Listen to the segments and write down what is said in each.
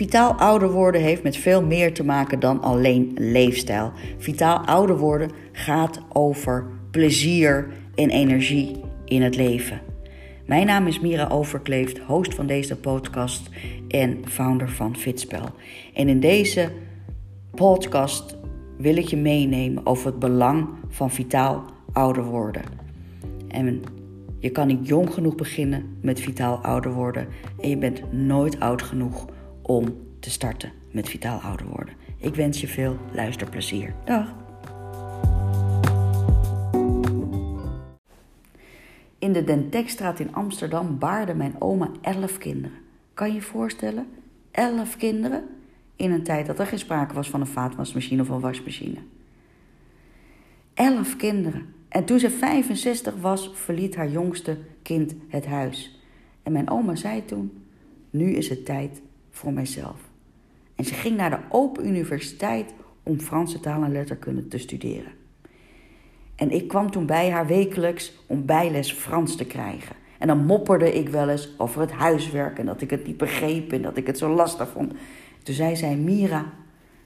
Vitaal ouder worden heeft met veel meer te maken dan alleen leefstijl. Vitaal ouder worden gaat over plezier en energie in het leven. Mijn naam is Mira Overkleeft, host van deze podcast en founder van Fitspel. En in deze podcast wil ik je meenemen over het belang van vitaal ouder worden. En je kan niet jong genoeg beginnen met vitaal ouder worden en je bent nooit oud genoeg om te starten met vitaal ouder worden. Ik wens je veel luisterplezier. Dag. In de Dentekstraat in Amsterdam baarde mijn oma elf kinderen. Kan je je voorstellen? Elf kinderen in een tijd dat er geen sprake was van een vaatwasmachine of een wasmachine. Elf kinderen. En toen ze 65 was, verliet haar jongste kind het huis. En mijn oma zei toen: Nu is het tijd voor mijzelf. En ze ging naar de Open Universiteit om Franse taal en letterkunde te studeren. En ik kwam toen bij haar wekelijks om bijles Frans te krijgen. En dan mopperde ik wel eens over het huiswerk en dat ik het niet begreep en dat ik het zo lastig vond. Toen zei zij: Mira,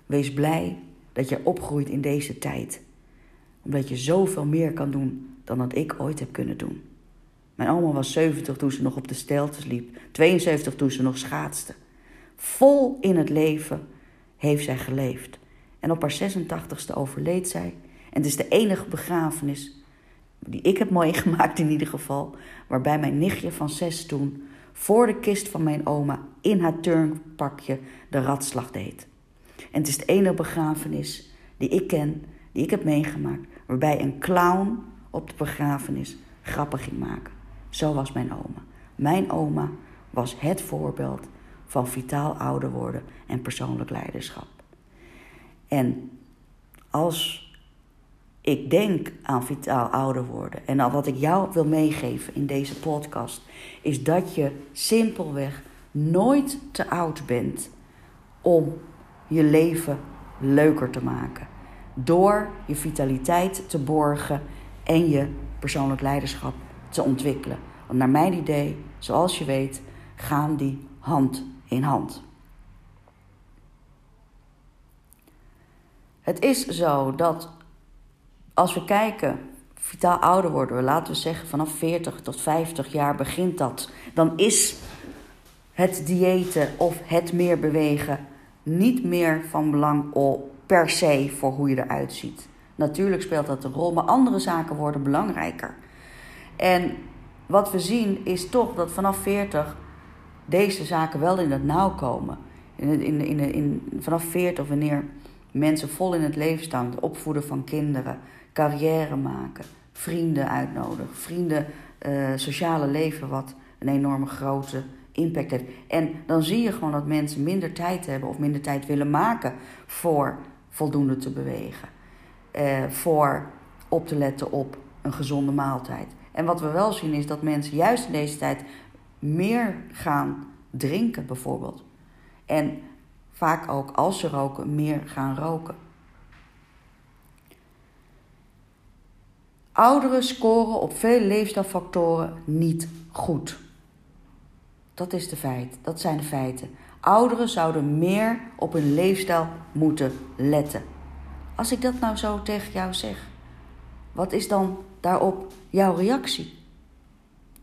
wees blij dat je opgroeit in deze tijd. Omdat je zoveel meer kan doen dan dat ik ooit heb kunnen doen. Mijn oma was 70 toen ze nog op de steltes liep, 72 toen ze nog schaatste. Vol in het leven heeft zij geleefd. En op haar 86ste overleed zij. En het is de enige begrafenis die ik heb meegemaakt in ieder geval, waarbij mijn nichtje van zes toen voor de kist van mijn oma in haar turnpakje de ratslag deed. En het is de enige begrafenis die ik ken, die ik heb meegemaakt, waarbij een clown op de begrafenis grappen ging maken. Zo was mijn oma. Mijn oma was het voorbeeld van vitaal ouder worden en persoonlijk leiderschap. En als ik denk aan vitaal ouder worden en al wat ik jou wil meegeven in deze podcast, is dat je simpelweg nooit te oud bent om je leven leuker te maken. Door je vitaliteit te borgen en je persoonlijk leiderschap te ontwikkelen. Want naar mijn idee, zoals je weet, gaan die hand in hand. Het is zo dat als we kijken, vitaal ouder worden we, laten we zeggen vanaf 40 tot 50 jaar begint dat. Dan is het diëten of het meer bewegen niet meer van belang per se voor hoe je eruit ziet. Natuurlijk speelt dat een rol, maar andere zaken worden belangrijker. En wat we zien is toch dat vanaf 40 deze zaken wel in het nauw komen. In, in, in, in, vanaf 40, wanneer mensen vol in het leven staan, het opvoeden van kinderen, carrière maken, vrienden uitnodigen, vrienden, uh, sociale leven, wat een enorme grote impact heeft. En dan zie je gewoon dat mensen minder tijd hebben of minder tijd willen maken voor voldoende te bewegen. Uh, voor op te letten op een gezonde maaltijd. En wat we wel zien is dat mensen juist in deze tijd meer gaan drinken, bijvoorbeeld. En vaak ook als ze roken, meer gaan roken. Ouderen scoren op veel leefstijlfactoren niet goed. Dat is de feit. Dat zijn de feiten. Ouderen zouden meer op hun leefstijl moeten letten. Als ik dat nou zo tegen jou zeg, wat is dan daarop jouw reactie?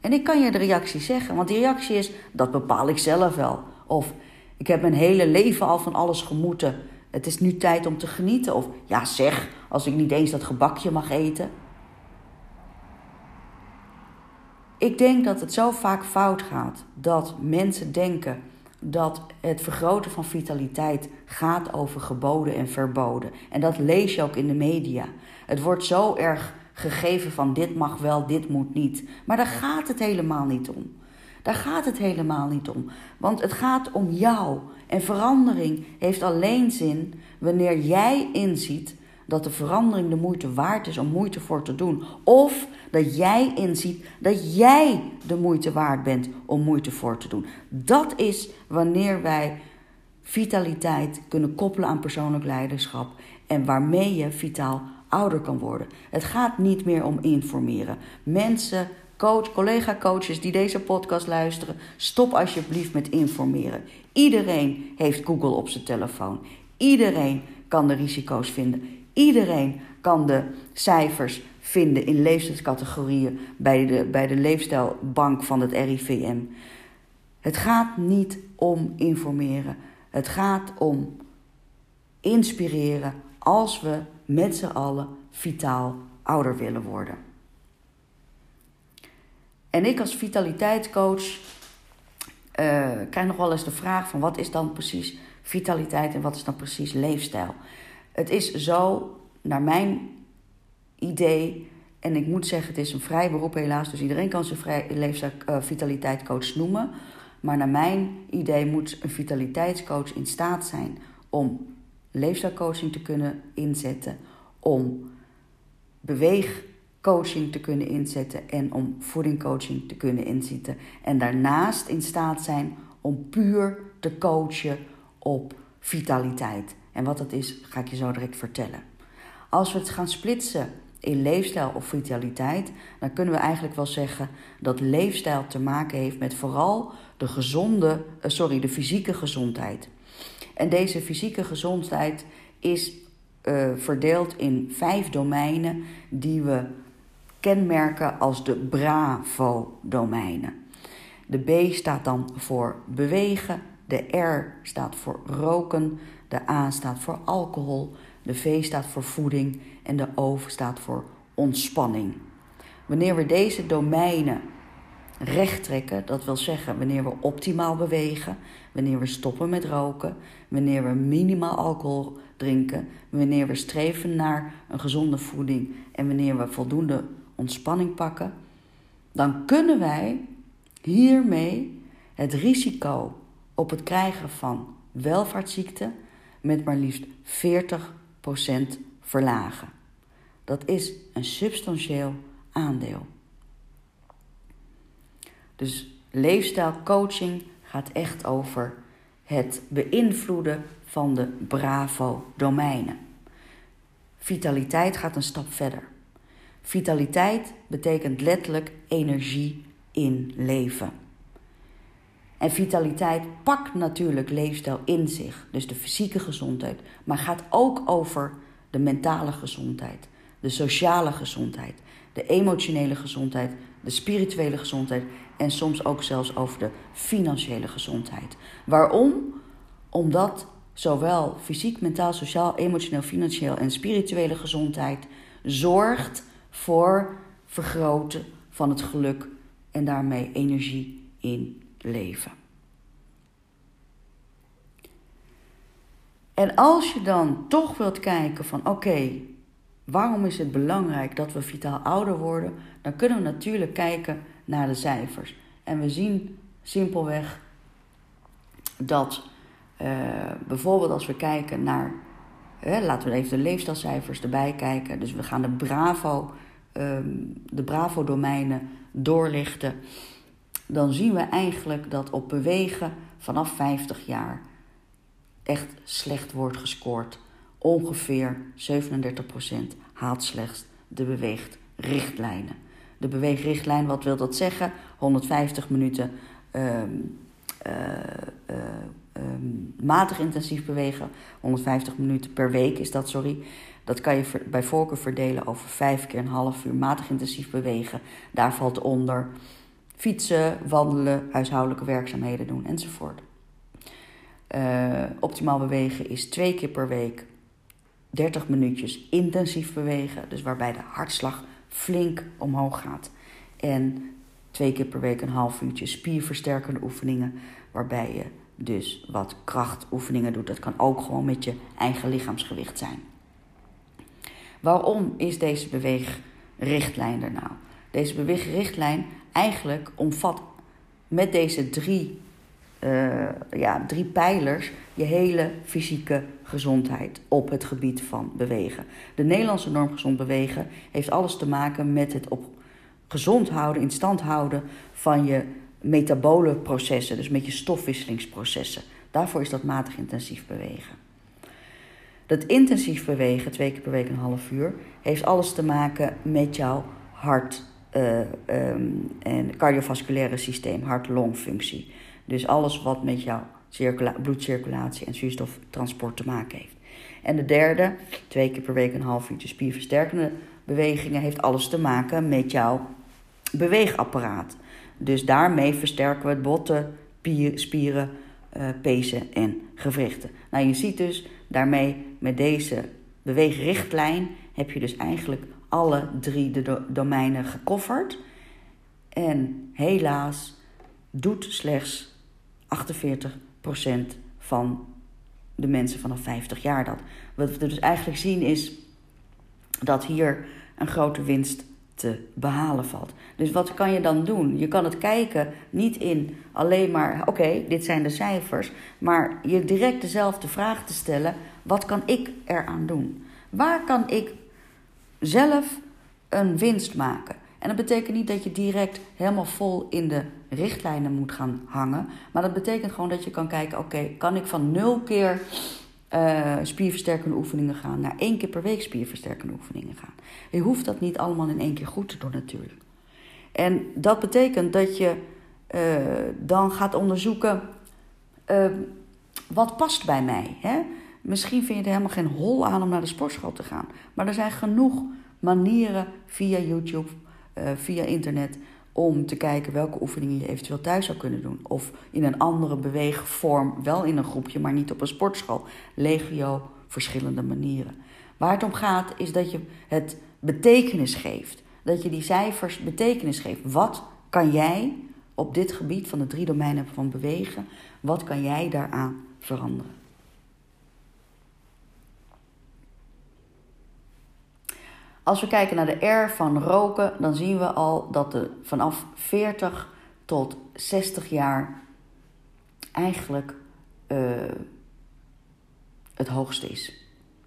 En ik kan je de reactie zeggen, want die reactie is: dat bepaal ik zelf wel. Of ik heb mijn hele leven al van alles gemoeten. Het is nu tijd om te genieten. Of ja, zeg, als ik niet eens dat gebakje mag eten. Ik denk dat het zo vaak fout gaat dat mensen denken dat het vergroten van vitaliteit gaat over geboden en verboden. En dat lees je ook in de media. Het wordt zo erg gegeven van dit mag wel, dit moet niet. Maar daar gaat het helemaal niet om. Daar gaat het helemaal niet om. Want het gaat om jou. En verandering heeft alleen zin wanneer jij inziet dat de verandering de moeite waard is om moeite voor te doen. Of dat jij inziet dat jij de moeite waard bent om moeite voor te doen. Dat is wanneer wij vitaliteit kunnen koppelen aan persoonlijk leiderschap en waarmee je vitaal ouder kan worden. Het gaat niet meer om informeren. Mensen coach, collega-coaches die deze podcast luisteren, stop alsjeblieft met informeren. Iedereen heeft Google op zijn telefoon. Iedereen kan de risico's vinden. Iedereen kan de cijfers vinden in leeftijdscategorieën bij de, bij de leefstijlbank van het RIVM. Het gaat niet om informeren. Het gaat om inspireren als we met allen vitaal ouder willen worden. En ik als vitaliteitscoach uh, krijg nog wel eens de vraag van wat is dan precies vitaliteit en wat is dan precies leefstijl? Het is zo, naar mijn idee, en ik moet zeggen, het is een vrij beroep helaas, dus iedereen kan zijn vrij leefstijl uh, vitaliteitscoach noemen. Maar naar mijn idee moet een vitaliteitscoach in staat zijn om leefstijlcoaching te kunnen inzetten, om beweegcoaching te kunnen inzetten en om voedingcoaching te kunnen inzetten. En daarnaast in staat zijn om puur te coachen op vitaliteit. En wat dat is, ga ik je zo direct vertellen. Als we het gaan splitsen in leefstijl of vitaliteit, dan kunnen we eigenlijk wel zeggen dat leefstijl te maken heeft met vooral de gezonde, uh, sorry, de fysieke gezondheid. En deze fysieke gezondheid is uh, verdeeld in vijf domeinen die we kenmerken als de BRAVO-domeinen. De B staat dan voor bewegen, de R staat voor roken, de A staat voor alcohol, de V staat voor voeding en de O staat voor ontspanning. Wanneer we deze domeinen recht trekken, dat wil zeggen wanneer we optimaal bewegen, wanneer we stoppen met roken, wanneer we minimaal alcohol drinken, wanneer we streven naar een gezonde voeding en wanneer we voldoende ontspanning pakken, dan kunnen wij hiermee het risico op het krijgen van welvaartsziekten met maar liefst 40% verlagen. Dat is een substantieel aandeel. Dus leefstijlcoaching gaat echt over het beïnvloeden van de Bravo-domeinen. Vitaliteit gaat een stap verder. Vitaliteit betekent letterlijk energie in leven. En vitaliteit pakt natuurlijk leefstijl in zich, dus de fysieke gezondheid, maar gaat ook over de mentale gezondheid, de sociale gezondheid, de emotionele gezondheid, de spirituele gezondheid en soms ook zelfs over de financiële gezondheid. Waarom? Omdat zowel fysiek, mentaal, sociaal, emotioneel, financieel en spirituele gezondheid zorgt voor vergroten van het geluk en daarmee energie in leven. En als je dan toch wilt kijken van oké, waarom is het belangrijk dat we vitaal ouder worden, dan kunnen we natuurlijk kijken naar de cijfers. En we zien simpelweg dat uh, bijvoorbeeld als we kijken naar, laten we even de leefstijlcijfers erbij kijken. Dus we gaan de Bravo, um, de Bravo-domeinen doorlichten. Dan zien we eigenlijk dat op bewegen vanaf 50 jaar echt slecht wordt gescoord. Ongeveer 37% haalt slechts de beweegrichtlijnen. De beweegrichtlijn, wat wil dat zeggen? 150 minuten um, uh, uh, um, matig intensief bewegen. 150 minuten per week is dat, sorry. Dat kan je bij voorkeur verdelen over vijf keer een half uur matig intensief bewegen. Daar valt onder fietsen, wandelen, huishoudelijke werkzaamheden doen enzovoort. Uh, optimaal bewegen is twee keer per week 30 minuutjes intensief bewegen. Dus waarbij de hartslag flink omhoog gaat. En twee keer per week een half uurtje spierversterkende oefeningen. Waarbij je dus wat krachtoefeningen doet. Dat kan ook gewoon met je eigen lichaamsgewicht zijn. Waarom is deze beweegrichtlijn er nou? Deze beweegrichtlijn eigenlijk omvat met deze drie, uh, ja, drie pijlers je hele fysieke gezondheid op het gebied van bewegen. De Nederlandse norm gezond bewegen heeft alles te maken met het op gezond houden, in stand houden van je metabole processen, dus met je stofwisselingsprocessen. Daarvoor is dat matig intensief bewegen. Dat intensief bewegen, twee keer per week een half uur, heeft alles te maken met jouw hart uh, um, en cardiovasculaire systeem, hart-longfunctie. Dus alles wat met jouw bloedcirculatie en zuurstoftransport te maken heeft. En de derde, twee keer per week een half uurtje spierversterkende bewegingen, heeft alles te maken met jouw beweegapparaat. Dus daarmee versterken we het botten, spieren, uh, pezen en gewrichten. Nou, je ziet dus daarmee met deze beweegrichtlijn heb je dus eigenlijk alle drie de domeinen gekofferd. En helaas doet slechts 48% van de mensen vanaf 50 jaar dat. Wat we dus eigenlijk zien is dat hier een grote winst te behalen valt. Dus wat kan je dan doen? Je kan het kijken niet in alleen maar, oké, dit zijn de cijfers, maar je direct dezelfde vraag te stellen: wat kan ik eraan doen? Waar kan ik zelf een winst maken? En dat betekent niet dat je direct helemaal vol in de richtlijnen moet gaan hangen. Maar dat betekent gewoon dat je kan kijken: oké, kan ik van nul keer uh, spierversterkende oefeningen gaan naar één keer per week spierversterkende oefeningen gaan? Je hoeft dat niet allemaal in één keer goed te doen, natuurlijk. En dat betekent dat je uh, dan gaat onderzoeken: uh, wat past bij mij? Hè? Misschien vind je er helemaal geen hol aan om naar de sportschool te gaan. Maar er zijn genoeg manieren via YouTube, uh, via internet, om te kijken welke oefeningen je eventueel thuis zou kunnen doen. Of in een andere beweegvorm, wel in een groepje, maar niet op een sportschool. Legio, verschillende manieren. Waar het om gaat is dat je het betekenis geeft. Dat je die cijfers betekenis geeft. Wat kan jij op dit gebied van de drie domeinen van bewegen, wat kan jij daaraan veranderen? Als we kijken naar de R van roken, dan zien we al dat de vanaf 40 tot 60 jaar eigenlijk uh, het hoogste is.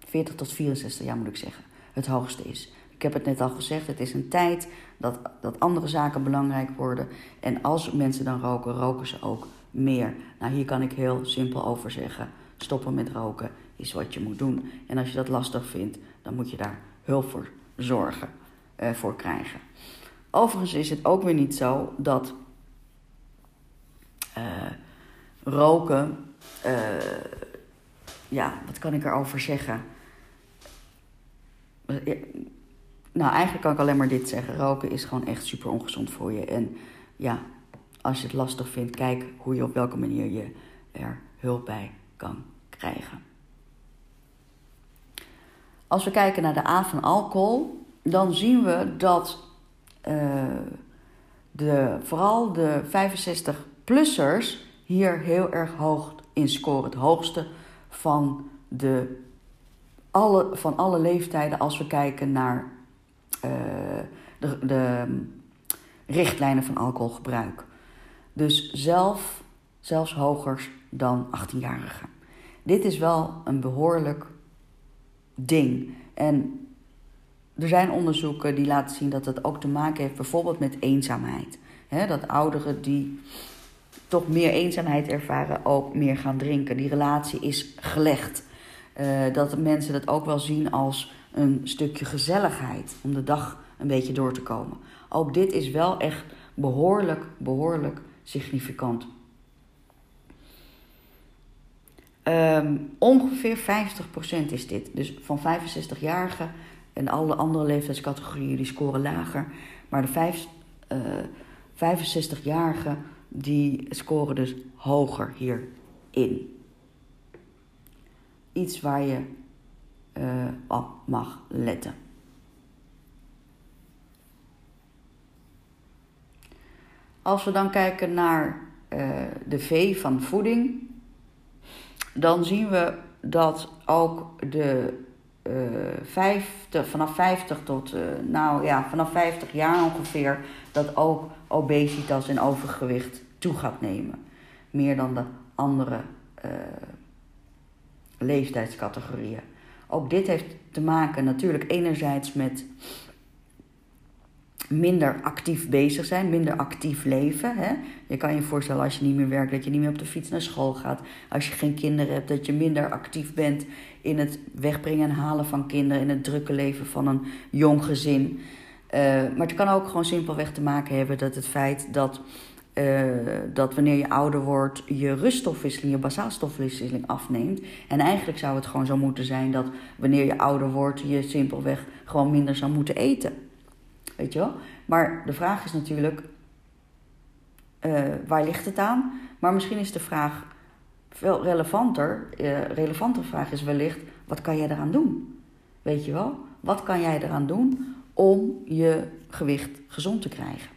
40 tot 64 jaar moet ik zeggen, het hoogste is. Ik heb het net al gezegd, het is een tijd dat, dat andere zaken belangrijk worden. En als mensen dan roken, roken ze ook meer. Nou, hier kan ik heel simpel over zeggen. Stoppen met roken is wat je moet doen. En als je dat lastig vindt, dan moet je daar hulp voor zorgen uh, voor krijgen. Overigens is het ook weer niet zo dat uh, roken, uh, ja, wat kan ik erover zeggen? Nou, eigenlijk kan ik alleen maar dit zeggen. Roken is gewoon echt super ongezond voor je. En ja, als je het lastig vindt, kijk hoe je op welke manier je er hulp bij kan krijgen. Als we kijken naar de A van alcohol, dan zien we dat uh, de, vooral de 65-plussers hier heel erg hoog in scoren. Het hoogste van, de, alle, van alle leeftijden als we kijken naar uh, de, de richtlijnen van alcoholgebruik. Dus zelf, zelfs hoger dan 18-jarigen. Dit is wel een behoorlijk ding. En er zijn onderzoeken die laten zien dat het ook te maken heeft bijvoorbeeld met eenzaamheid. dat ouderen die toch meer eenzaamheid ervaren ook meer gaan drinken. Die relatie is gelegd. Uh, dat mensen dat ook wel zien als een stukje gezelligheid om de dag een beetje door te komen. Ook dit is wel echt behoorlijk, behoorlijk significant. Um, ongeveer 50% is dit. Dus van 65-jarigen en alle andere leeftijdscategorieën die scoren lager. Maar de uh, 65-jarigen die scoren dus hoger hierin. Iets waar je uh, op mag letten. Als we dan kijken naar uh, de V van voeding, dan zien we dat ook de uh, eh, 50, vanaf 50 tot, uh, nou ja, vanaf 50 jaar ongeveer, dat ook obesitas en overgewicht toe gaat nemen. Meer dan de andere uh, leeftijdscategorieën. Ook dit heeft te maken natuurlijk enerzijds met minder actief bezig zijn, minder actief leven. Hè? Je kan je voorstellen als je niet meer werkt, dat je niet meer op de fiets naar school gaat. Als je geen kinderen hebt, dat je minder actief bent in het wegbrengen en halen van kinderen, in het drukke leven van een jong gezin. Uh, maar het kan ook gewoon simpelweg te maken hebben dat het feit dat, uh, dat wanneer je ouder wordt, je ruststofwisseling, je basaalstofwisseling afneemt. En eigenlijk zou het gewoon zo moeten zijn dat wanneer je ouder wordt, je simpelweg gewoon minder zou moeten eten. Weet je wel? Maar de vraag is natuurlijk, uh, waar ligt het aan? Maar misschien is de vraag veel relevanter. Uh, vraag is wellicht, wat kan jij eraan doen? Weet je wel? Wat kan jij eraan doen om je gewicht gezond te krijgen?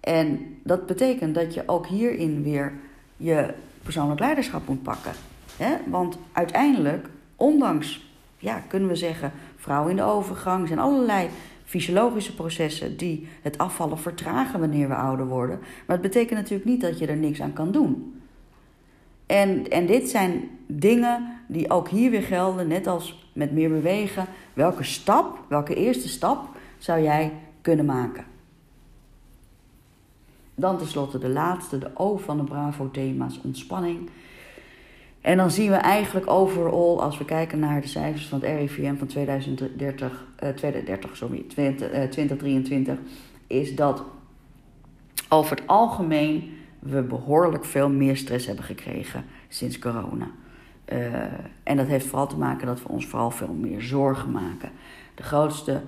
En dat betekent dat je ook hierin weer je persoonlijk leiderschap moet pakken. Hè? Want uiteindelijk, ondanks, ja, kunnen we zeggen, vrouwen in de overgang, zijn allerlei fysiologische processen die het afvallen vertragen wanneer we ouder worden. Maar het betekent natuurlijk niet dat je er niks aan kan doen. En, en dit zijn dingen die ook hier weer gelden, net als met meer bewegen. Welke stap, welke eerste stap zou jij kunnen maken? Dan tenslotte de laatste, de O van de Bravo-thema's, ontspanning. En dan zien we eigenlijk overal, als we kijken naar de cijfers van het RIVM van 2030, uh, 2030 sorry, 20, uh, 2023, is dat over het algemeen we behoorlijk veel meer stress hebben gekregen sinds corona. Uh, en dat heeft vooral te maken dat we ons vooral veel meer zorgen maken. De grootste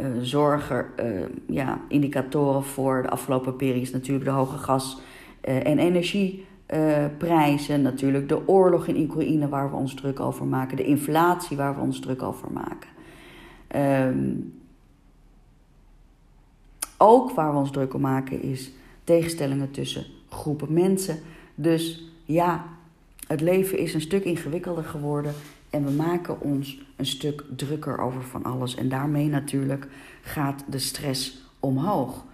uh, ja, indicatoren voor de afgelopen periode is natuurlijk de hoge gas- en energieprijzen. natuurlijk de oorlog in Oekraïne waar we ons druk over maken. De inflatie waar we ons druk over maken. Um, ook waar we ons druk om maken is tegenstellingen tussen groepen mensen. Dus ja, het leven is een stuk ingewikkelder geworden en we maken ons een stuk drukker over van alles. En daarmee natuurlijk gaat de stress omhoog.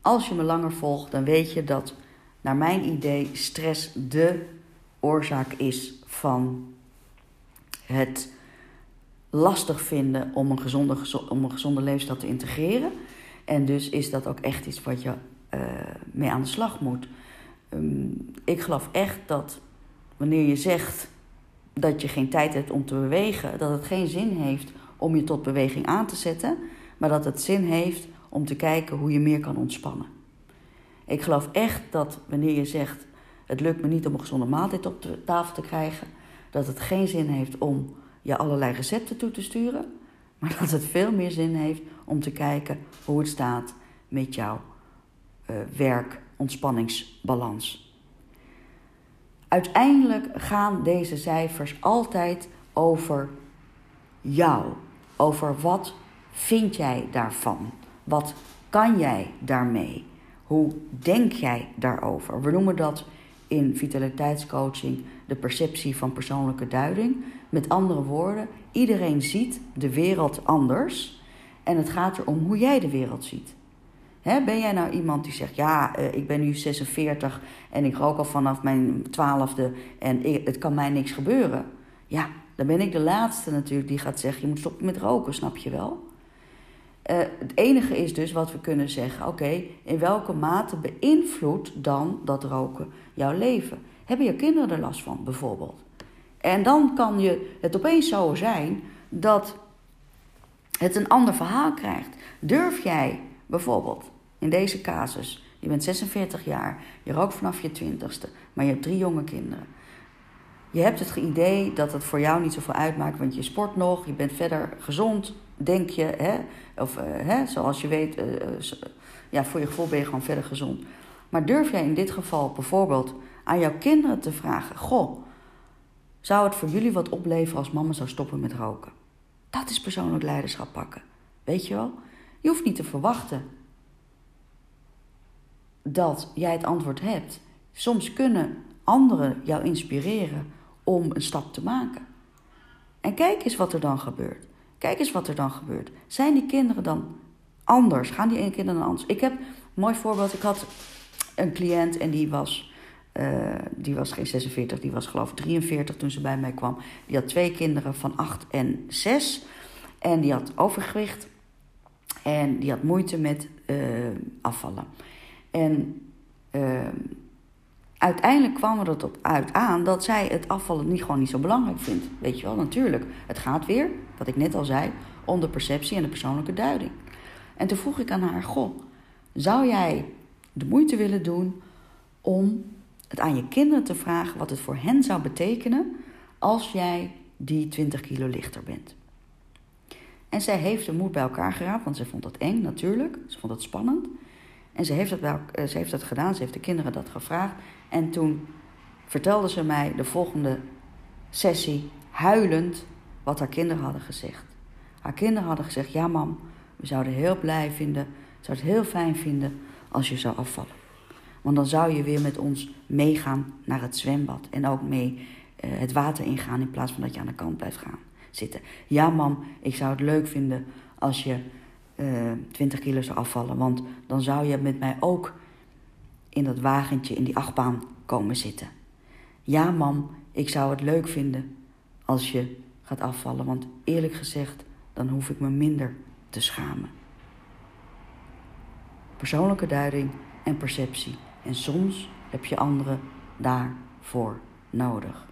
Als je me langer volgt, dan weet je dat, naar mijn idee, stress de oorzaak is van het lastig vinden om een gezonde, om een gezonde leefstijl te integreren. En dus is dat ook echt iets wat je uh, mee aan de slag moet. Um, ik geloof echt dat wanneer je zegt dat je geen tijd hebt om te bewegen, dat het geen zin heeft om je tot beweging aan te zetten, maar dat het zin heeft om te kijken hoe je meer kan ontspannen. Ik geloof echt dat wanneer je zegt: het lukt me niet om een gezonde maaltijd op de tafel te krijgen, dat het geen zin heeft om je allerlei recepten toe te sturen, maar dat het veel meer zin heeft om te kijken hoe het staat met jouw uh, werk-ontspanningsbalans. Uiteindelijk gaan deze cijfers altijd over jou. Over wat vind jij daarvan? Wat kan jij daarmee? Hoe denk jij daarover? We noemen dat in vitaliteitscoaching de perceptie van persoonlijke duiding. Met andere woorden, iedereen ziet de wereld anders en het gaat erom hoe jij de wereld ziet. ben jij nou iemand die zegt: Ja, uh, ik ben nu 46 en ik rook al vanaf mijn twaalfde en het kan mij niks gebeuren? Ja, dan ben ik de laatste natuurlijk die gaat zeggen: Je moet stoppen met roken, snap je wel? Uh, het enige is dus wat we kunnen zeggen: Oké, in welke mate beïnvloedt dan dat roken jouw leven? Hebben je kinderen er last van, bijvoorbeeld? En dan kan je het opeens zo zijn dat het een ander verhaal krijgt. Durf jij bijvoorbeeld in deze casus, je bent 46 jaar, je rookt vanaf je 20ste, maar je hebt drie jonge kinderen. Je hebt het idee dat het voor jou niet zoveel uitmaakt, want je sport nog, je bent verder gezond, denk je. Hè? Of uh, hè, zoals je weet, uh, ja, voor je gevoel ben je gewoon verder gezond. Maar durf jij in dit geval bijvoorbeeld aan jouw kinderen te vragen: Goh, zou het voor jullie wat opleveren als mama zou stoppen met roken? Dat is persoonlijk leiderschap pakken. Weet je wel? Je hoeft niet te verwachten dat jij het antwoord hebt. Soms kunnen anderen jou inspireren om een stap te maken. En kijk eens wat er dan gebeurt. Kijk eens wat er dan gebeurt. Zijn die kinderen dan anders? Gaan die kinderen dan anders? Ik heb een mooi voorbeeld. Ik had een cliënt en die was uh, die was geen 46, die was geloof ik 43 toen ze bij mij kwam. Die had twee kinderen van 8 en 6. En die had overgewicht. En die had moeite met uh, afvallen. En uh, uiteindelijk kwam er op uit aan dat zij het afvallen niet, gewoon niet zo belangrijk vindt. Weet je wel, natuurlijk. Het gaat weer, wat ik net al zei, om de perceptie en de persoonlijke duiding. En toen vroeg ik aan haar: Goh, zou jij de moeite willen doen om het aan je kinderen te vragen wat het voor hen zou betekenen als jij die 20 kilo lichter bent? En zij heeft de moed bij elkaar geraapt, want ze vond dat eng natuurlijk. Ze vond het spannend. En ze heeft, dat bij, eh, ze heeft dat gedaan, ze heeft de kinderen dat gevraagd. En toen vertelde ze mij de volgende sessie, huilend, wat haar kinderen hadden gezegd. Haar kinderen hadden gezegd: Ja, mam, we zouden heel blij vinden, we zouden het heel fijn vinden als je zou afvallen. Want dan zou je weer met ons meegaan naar het zwembad en ook mee uh, het water ingaan in plaats van dat je aan de kant blijft gaan zitten. Ja, mam, ik zou het leuk vinden als je uh, eh, 20 kilo zou afvallen, want dan zou je met mij ook in dat wagentje in die achtbaan komen zitten. Ja, mam, ik zou het leuk vinden als je gaat afvallen, want eerlijk gezegd, dan hoef ik me minder te schamen. Persoonlijke duiding en perceptie. En soms heb je anderen daarvoor nodig.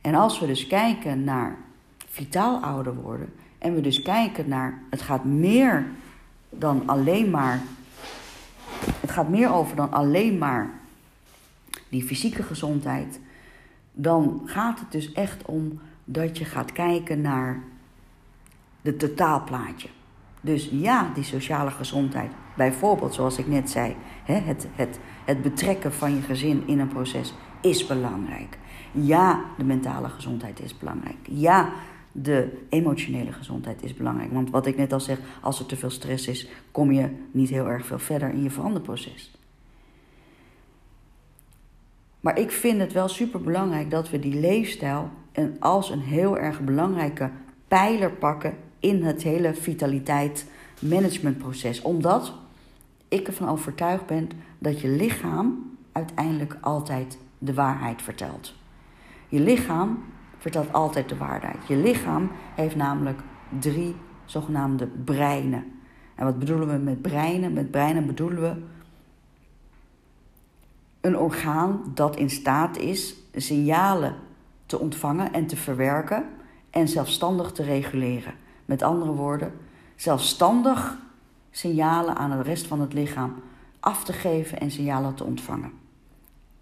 En als we dus kijken naar vitaal ouder worden en we dus kijken naar het gaat meer dan alleen maar het gaat meer over dan alleen maar die fysieke gezondheid, dan gaat het dus echt om dat je gaat kijken naar het totaalplaatje. Dus ja, die sociale gezondheid, bijvoorbeeld zoals ik net zei, het, het, het betrekken van je gezin in een proces is belangrijk. Ja, de mentale gezondheid is belangrijk. Ja, de emotionele gezondheid is belangrijk. Want wat ik net al zeg, als er te veel stress is, kom je niet heel erg veel verder in je veranderproces. Maar ik vind het wel super belangrijk dat we die leefstijl als een heel erg belangrijke pijler pakken in het hele vitaliteit managementproces. Omdat ik ervan overtuigd ben dat je lichaam uiteindelijk altijd de waarheid vertelt. Je lichaam vertelt altijd de waarheid. Je lichaam heeft namelijk drie zogenaamde breinen. En wat bedoelen we met breinen? Met breinen bedoelen we een orgaan dat in staat is signalen te ontvangen en te verwerken en zelfstandig te reguleren. Met andere woorden, zelfstandig signalen aan de rest van het lichaam af te geven en signalen te ontvangen.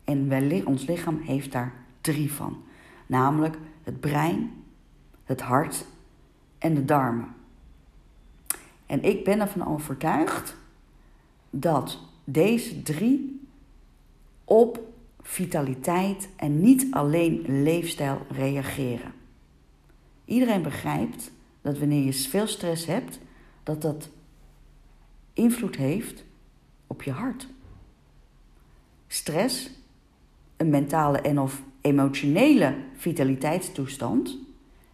En wij, ons lichaam heeft daar drie van, namelijk het brein, het hart en de darmen. En ik ben ervan overtuigd dat deze drie op vitaliteit en niet alleen leefstijl reageren. Iedereen begrijpt dat wanneer je veel stress hebt, dat dat invloed heeft op je hart. Stress, een mentale en of emotionele vitaliteitstoestand,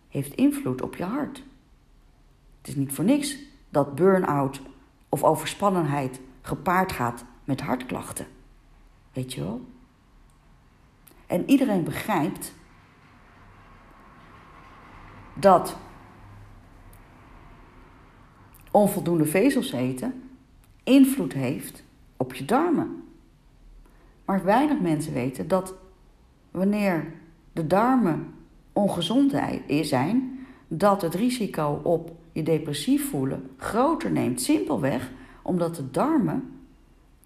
heeft invloed op je hart. Het is niet voor niks dat burn-out of overspannenheid gepaard gaat met hartklachten. Weet je wel? En iedereen begrijpt dat onvoldoende vezels eten invloed heeft op je darmen. Maar weinig mensen weten dat wanneer de darmen ongezond zijn, dat het risico op je depressief voelen groter neemt. Simpelweg omdat de darmen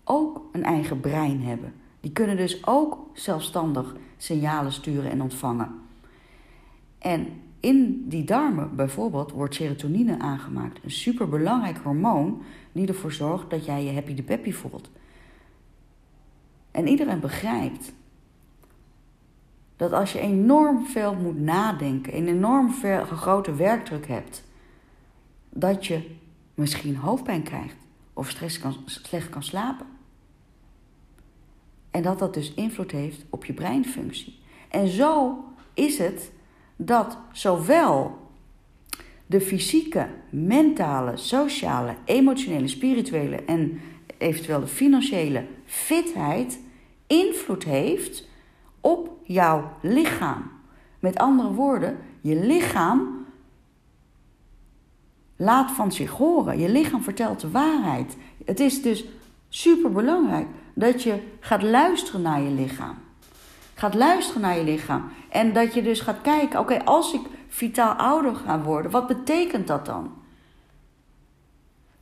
ook een eigen brein hebben. Die kunnen dus ook zelfstandig signalen sturen en ontvangen. En in die darmen bijvoorbeeld wordt serotonine aangemaakt. Een superbelangrijk hormoon die ervoor zorgt dat jij je happy de peppy voelt. En iedereen begrijpt dat als je enorm veel moet nadenken, een enorm veel, grote werkdruk hebt, dat je misschien hoofdpijn krijgt of stress kan, slecht kan slapen. En dat dat dus invloed heeft op je breinfunctie. En zo is het dat zowel de fysieke, mentale, sociale, emotionele, spirituele en eventueel de financiële fitheid invloed heeft op jouw lichaam. Met andere woorden, je lichaam laat van zich horen. Je lichaam vertelt de waarheid. Het is dus super belangrijk dat je gaat luisteren naar je lichaam. Gaat luisteren naar je lichaam. En dat je dus gaat kijken, oké, als ik vitaal ouder gaan worden. Wat betekent dat dan?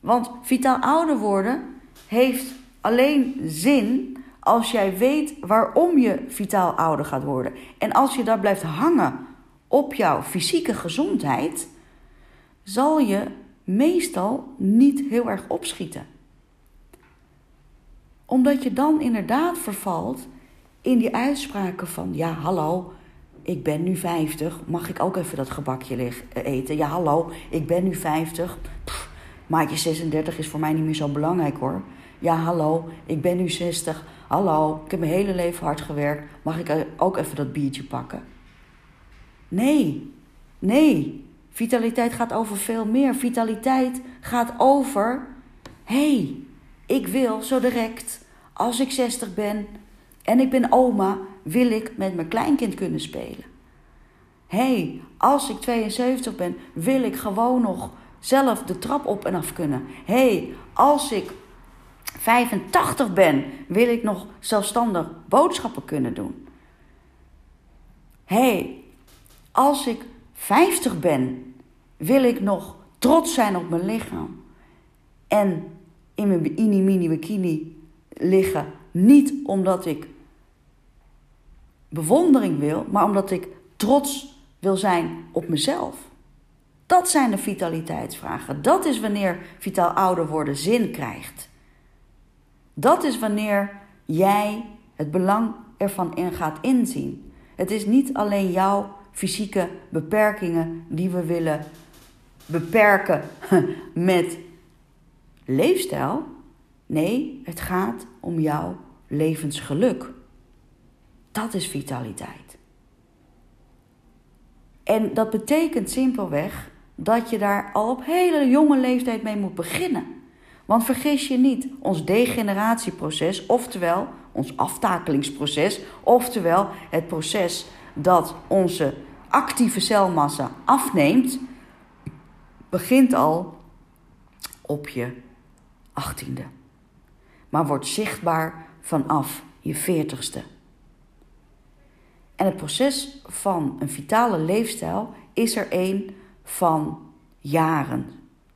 Want vitaal ouder worden heeft alleen zin als jij weet waarom je vitaal ouder gaat worden. En als je daar blijft hangen op jouw fysieke gezondheid, zal je meestal niet heel erg opschieten. Omdat je dan inderdaad vervalt in die uitspraken van: ja, hallo, ik ben nu 50, mag ik ook even dat gebakje eten? Ja, hallo, ik ben nu 50. Pff, maatje 36 is voor mij niet meer zo belangrijk hoor. Ja, hallo, ik ben nu 60. Hallo, ik heb mijn hele leven hard gewerkt. Mag ik ook even dat biertje pakken? Nee, nee. Vitaliteit gaat over veel meer. Vitaliteit gaat over: hé, hey, ik wil zo direct, als ik 60 ben en ik ben oma, wil ik met mijn kleinkind kunnen spelen. Hé, hey, als ik 72 ben, wil ik gewoon nog zelf de trap op en af kunnen. Hé, hey, als ik 85 ben, wil ik nog zelfstandig boodschappen kunnen doen. Hé, hey, als ik 50 ben, wil ik nog trots zijn op mijn lichaam. En in mijn bikini mini bikini liggen. Niet omdat ik bewondering wil, maar omdat ik trots wil zijn op mezelf. Dat zijn de vitaliteitsvragen. Dat is wanneer vitaal ouder worden zin krijgt. Dat is wanneer jij het belang ervan in gaat inzien. Het is niet alleen jouw fysieke beperkingen die we willen beperken met leefstijl. Nee, het gaat om jouw levensgeluk. Dat is vitaliteit. En dat betekent simpelweg dat je daar al op hele jonge leeftijd mee moet beginnen. Want vergis je niet, ons degeneratieproces, oftewel ons aftakelingsproces, oftewel het proces dat onze actieve celmassa afneemt, begint al op je achttiende. Maar wordt zichtbaar vanaf je veertigste. En het proces van een vitale leefstijl is er een van jaren.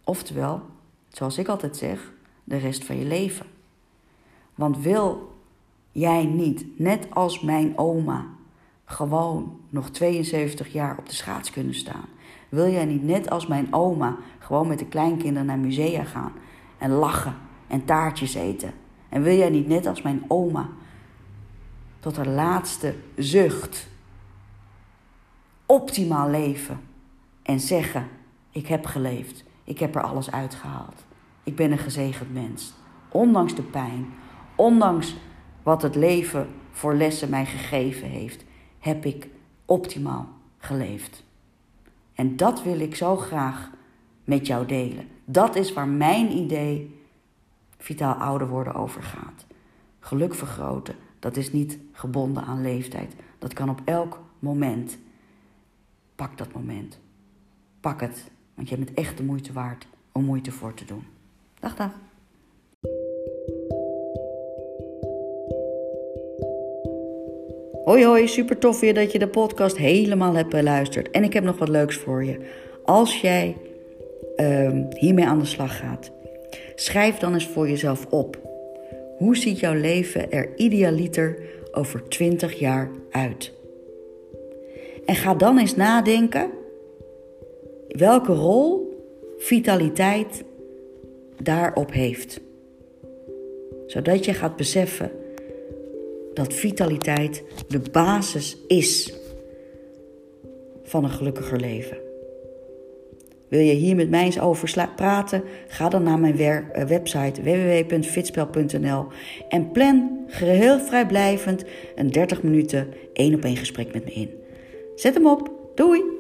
Oftewel, zoals ik altijd zeg, de rest van je leven. Want wil jij niet, net als mijn oma, gewoon nog 72 jaar op de schaats kunnen staan? Wil jij niet, net als mijn oma, gewoon met de kleinkinderen naar musea gaan en lachen en taartjes eten? En wil jij niet, net als mijn oma, tot haar laatste zucht optimaal leven en zeggen: Ik heb geleefd, ik heb er alles uitgehaald, ik ben een gezegend mens. Ondanks de pijn, ondanks wat het leven voor lessen mij gegeven heeft, heb ik optimaal geleefd. En dat wil ik zo graag met jou delen. Dat is waar mijn idee vitaal ouder worden over gaat. Geluk vergroten, dat is niet gebonden aan leeftijd. Dat kan op elk moment. Pak dat moment. Pak het, want je bent echt de moeite waard om moeite voor te doen. Dag, dag. Hoi hoi, super tof weer dat je de podcast helemaal hebt beluisterd. En ik heb nog wat leuks voor je. Als jij uh, hiermee aan de slag gaat, schrijf dan eens voor jezelf op. Hoe ziet jouw leven er idealiter over 20 jaar uit? En ga dan eens nadenken welke rol vitaliteit daarop heeft. Zodat je gaat beseffen dat vitaliteit de basis is van een gelukkiger leven. Wil je hier met mij eens over praten? Ga dan naar mijn eh, website www.fitspel.nl en plan geheel vrijblijvend een 30 minuten één op één gesprek met me in. Zet hem op. Doei!